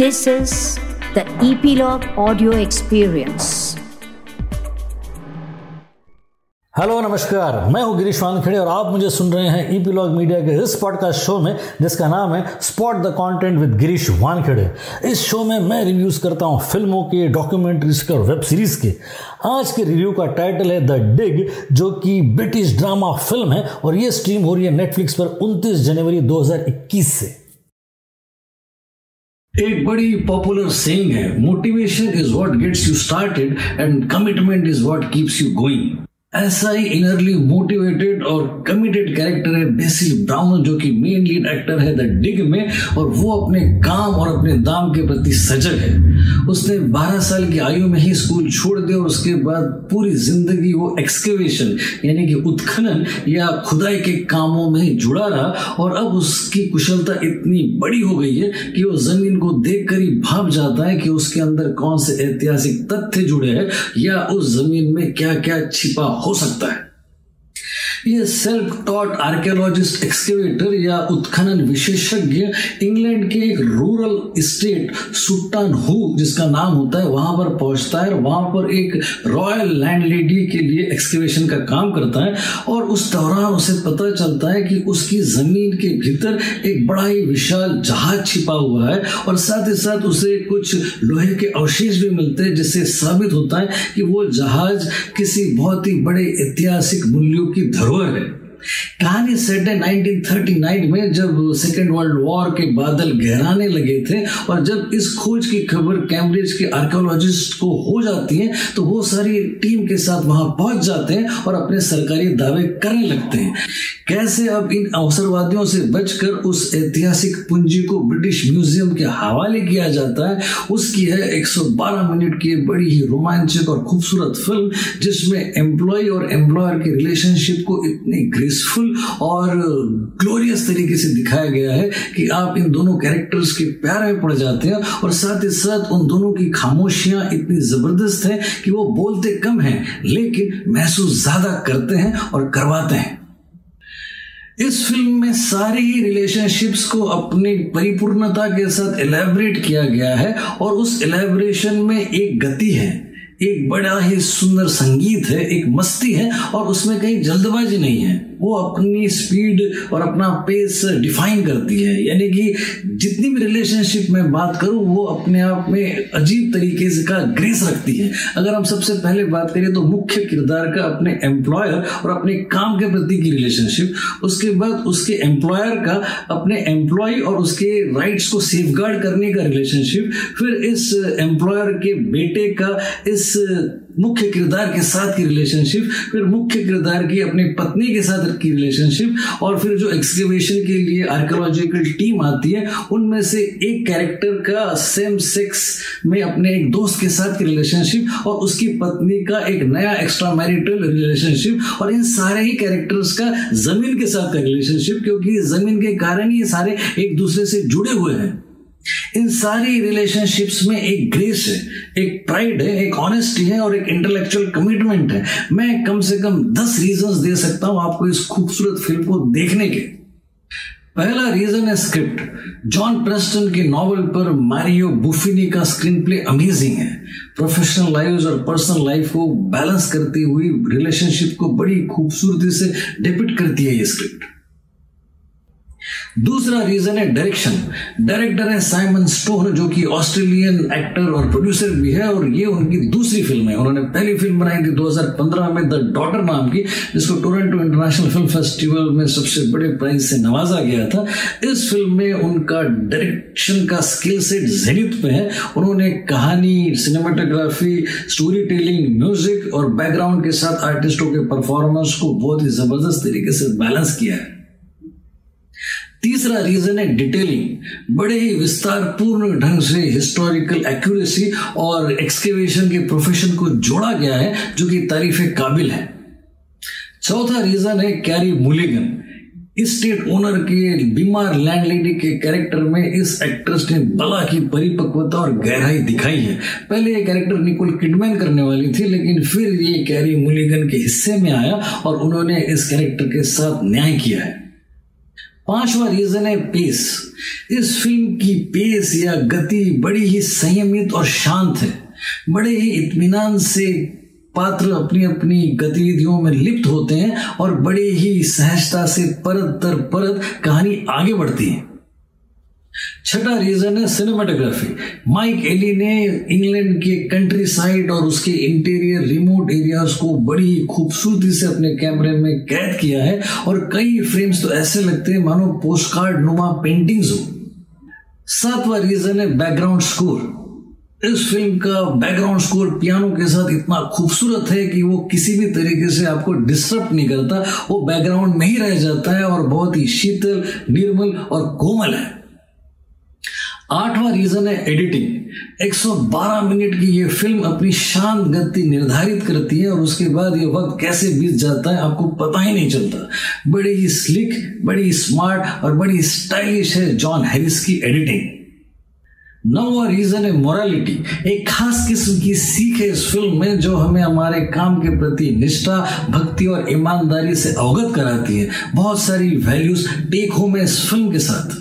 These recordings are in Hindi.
This is the Epilogue Audio Experience. Hello नमस्कार। मैं हूँ गिरीश वानखेड़े और आप मुझे सुन रहे हैं ईपीलॉग मीडिया के इस पॉडकास्ट शो में, जिसका नाम है spot the content with Girish Wankhede. इस शो में मैं रिव्यूज़ करता हूँ फ़िल्मों के डॉक्यूमेंट्रीज के और वेब सीरीज़ के। आज के रिव्यू का टाइटल है द डिग जो कि ब्रिटिश ड्रामा फ़िल्म है, और ये स्ट्रीम हो रही है नेटफ्लिक्स पर 29 जनवरी 2021 से। एक बड़ी पॉपुलर सेइंग है motivation is what gets you started and commitment is what keeps you going ऐसा ही इनरली मोटिवेटेड और कमिटेड कैरेक्टर है बेसिल ब्राउन जो कि मेन लीड एक्टर है द डिग में, और वो अपने काम और अपने दाम के प्रति सजग है। उसने 12 साल की आयु में ही स्कूल छोड़ दिया और उसके बाद पूरी ज़िंदगी वो एक्सकेवेशन यानी कि उत्खनन या खुदाई के कामों में ही जुड़ा रहा और अब उसकी कुशलता इतनी बड़ी हो गई है कि वो ज़मीन को देखकर ही भाप जाता है कि उसके अंदर कौन से ऐतिहासिक तथ्य जुड़े हैं या उस ज़मीन में क्या क्या छिपा हो सकता है। ये सेल्फ टॉट आर्कियोलॉजिस्ट एक्सकेवेटर या उत्खनन विशेषज्ञ इंग्लैंड के एक रूरल स्टेट सुट्टान हु, जिसका नाम होता है, वहाँ पर पहुँचता है और वहाँ पर एक रॉयल लैंड लेडी के लिए एक्सकेवेशन का काम करता है और उस दौरान उसे पता चलता है कि उसकी ज़मीन के भीतर एक बड़ा ही विशाल जहाज़ छिपा हुआ है और साथ ही साथ उसे कुछ लोहे के अवशेष भी मिलते हैं, जिससे साबित होता है कि वो जहाज़ किसी बहुत ही बड़े ऐतिहासिक मूल्यों की धरोहर धरोहर है। कहानी सेट है 1939 में जब सेकेंड वर्ल्ड वॉर के बादल गहराने लगे थे और जब इस खोज की खबर कैम्ब्रिज के आर्कोलॉजिस्ट को हो जाती है तो वो सारी टीम के साथ वहाँ पहुँच जाते हैं और अपने सरकारी दावे करने लगते हैं। कैसे अब इन अवसरवादियों से बचकर उस ऐतिहासिक पूंजी को ब्रिटिश म्यूज़ियम के हवाले किया जाता है? उसकी है 112 मिनट की बड़ी ही रोमांचक और खूबसूरत फ़िल्म, जिसमें एम्प्लॉय और एम्प्लॉयर के रिलेशनशिप को इतनी ग्रेसफुल और ग्लोरियस तरीके से दिखाया गया है कि आप इन दोनों कैरेक्टर्स के प्यार में पड़ जाते हैं और साथ ही साथ उन दोनों की खामोशियाँ इतनी ज़बरदस्त हैं कि वो बोलते कम हैं, लेकिन महसूस ज़्यादा करते हैं और करवाते हैं। इस फ़िल्म में सारी ही रिलेशनशिप्स को अपनी परिपूर्णता के साथ एलेबरेट किया गया है और उस एलेबरेशन में एक गति है। एक बड़ा ही सुंदर संगीत है, एक मस्ती है, और उसमें कहीं जल्दबाजी नहीं है। वो अपनी स्पीड और अपना पेस डिफाइन करती है। यानी कि जितनी भी रिलेशनशिप में बात करूँ, वो अपने आप में अजीब तरीके से का ग्रेस रखती है। अगर हम सबसे पहले बात करें तो मुख्य किरदार का अपने एम्प्लॉयर और अपने काम के प्रति की रिलेशनशिप उसके बाद उसके एम्प्लॉयर का अपने एम्प्लॉय और उसके राइट्स को सेफ़ करने का रिलेशनशिप फिर इस एम्प्लॉयर के बेटे का, इस मुख्य किरदार के साथ की रिलेशनशिप फिर मुख्य किरदार की अपनी पत्नी के साथ की रिलेशनशिप और फिर जो एक्सकेवेशन के लिए आर्कोलॉजिकल टीम आती है, उनमें से एक कैरेक्टर का सेम सेक्स में अपने एक दोस्त के साथ की रिलेशनशिप और उसकी पत्नी का एक नया एक्स्ट्रा मैरिटल रिलेशनशिप और इन सारे ही कैरेक्टर्स का ज़मीन के साथ का रिलेशनशिप क्योंकि ज़मीन के कारण ये सारे एक दूसरे से जुड़े हुए हैं। इन सारी रिलेशनशिप्स में एक ग्रेस है, एक प्राइड है, एक ऑनेस्टी है और एक इंटेलेक्चुअल कमिटमेंट है। मैं कम से कम दस रीजंस दे सकता हूँ आपको इस खूबसूरत फ़िल्म को देखने के। पहला रीजन है स्क्रिप्ट जॉन प्रेस्टन के नॉवल पर मारियो बुफिनी का स्क्रीन प्ले अमेजिंग है। प्रोफेशनल लाइफ और पर्सनल लाइफ को बैलेंस करती हुई रिलेशनशिप को बड़ी खूबसूरती से डिपिट करती है ये स्क्रिप्ट दूसरा रीजन है डायरेक्शन डायरेक्टर है साइमन स्टोन जो कि ऑस्ट्रेलियन एक्टर और प्रोड्यूसर भी है और ये उनकी दूसरी फ़िल्म है। उन्होंने पहली फ़िल्म बनाई थी 2015 में द डॉटर नाम की, जिसको टोरंटो इंटरनेशनल फ़िल्म फेस्टिवल में सबसे बड़े प्राइज से नवाजा गया था। इस फ़िल्म में उनका डायरेक्शन का स्किल सेट जेनित पे है। उन्होंने कहानी सिनेमाटोग्राफी स्टोरी टेलिंग म्यूज़िक और बैकग्राउंड के साथ आर्टिस्टों के परफॉर्मेंस को बहुत ही ज़बरदस्त तरीके से बैलेंस किया है। तीसरा रीजन है डिटेलिंग बड़े ही विस्तार पूर्ण ढंग से हिस्टोरिकल एक्यूरेसी और एक्सकेवेशन के प्रोफेशन को जोड़ा गया है, जो कि तारीफ़ काबिल है। चौथा रीजन है कैरी मुलिगन स्टेट ओनर के बीमार लैंडलेडी के कैरेक्टर में इस एक्ट्रेस ने बला की परिपक्वता और गहराई दिखाई है। पहले ये कैरेक्टर निकोल किडमैन करने वाली थी, लेकिन फिर ये कैरी मुलिगन के हिस्से में आया और उन्होंने इस कैरेक्टर के साथ न्याय किया है। पांचवा रीजन है पेस इस फ़िल्म की पेस या गति बड़ी ही संयमित और शांत है. बड़े ही इत्मीनान से पात्र अपनी अपनी गतिविधियों में लिप्त होते हैं और बड़े ही सहजता से परत दर परत कहानी आगे बढ़ती है। छठा रीजन है सिनेमाटोग्राफी माइक एली ने इंग्लैंड के कंट्री साइड और उसके इंटीरियर रिमोट एरियाज़ को बड़ी खूबसूरती से अपने कैमरे में कैद किया है और कई फ्रेम्स तो ऐसे लगते हैं, मानो पोस्ट कार्ड नुमा पेंटिंग्स हो। सातवां रीजन है बैकग्राउंड स्कोर इस फ़िल्म का बैकग्राउंड स्कोर पियानो के साथ इतना खूबसूरत है कि वो किसी भी तरीके से आपको डिस्टर्ब नहीं करता, वो बैकग्राउंड में ही रह जाता है और बहुत ही शीतल, निर्मल और कोमल है। आठवां रीजन है एडिटिंग 112 मिनट की ये फ़िल्म अपनी शांत गति निर्धारित करती है और उसके बाद ये वक्त कैसे बीत जाता है आपको पता ही नहीं चलता। बड़ी ही स्लिक बड़ी स्मार्ट और बड़ी स्टाइलिश है जॉन हैरिस की एडिटिंग नौवा रीजन है मोरालिटी एक खास किस्म की सीख है इस फ़िल्म में जो हमें हमारे काम के प्रति निष्ठा, भक्ति और ईमानदारी से अवगत कराती है। बहुत सारी वैल्यूज़ टेक होम है इस फ़िल्म के साथ।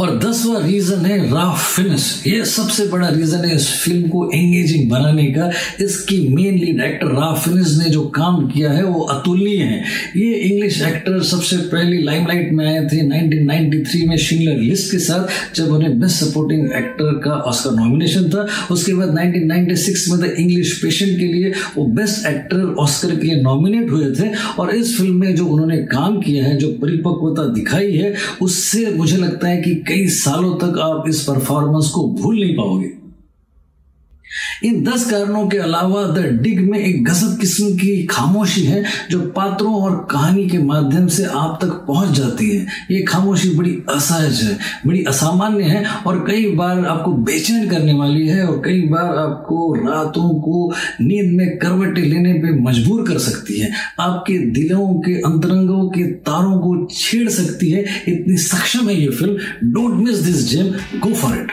और दसवा रीजन है राफ फिनिश ये सबसे बड़ा रीजन है इस फ़िल्म को एंगेजिंग बनाने का। इसकी main lead actor Ralph Fiennes ने जो काम किया है, वो अतुलनीय है। ये इंग्लिश एक्टर सबसे पहले लाइमलाइट में आए थे 1993 में शिंगलर लिस्ट के साथ, जब उन्हें बेस्ट सपोर्टिंग एक्टर का ऑस्कर नॉमिनेशन था। उसके बाद 1996 में द इंग्लिश पेशेंट के लिए वो बेस्ट एक्टर ऑस्कर के लिए नॉमिनेट हुए थे। और इस फ़िल्म में जो उन्होंने काम किया है, जो परिपक्वता दिखाई है, उससे मुझे लगता है कि कई सालों तक आप इस परफॉर्मेंस को भूल नहीं पाओगे। इन दस कारणों के अलावा द डिग में एक गजब किस्म की खामोशी है, जो पात्रों और कहानी के माध्यम से आप तक पहुँच जाती है। ये खामोशी बड़ी असहज है, बड़ी असामान्य है और कई बार आपको बेचैन करने वाली है और कई बार आपको रातों को नींद में करवटें लेने पे मजबूर कर सकती है। आपके दिलों के अंतरंगों के तारों को छेड़ सकती है। इतनी सक्षम है ये film. Don't miss this gem go for it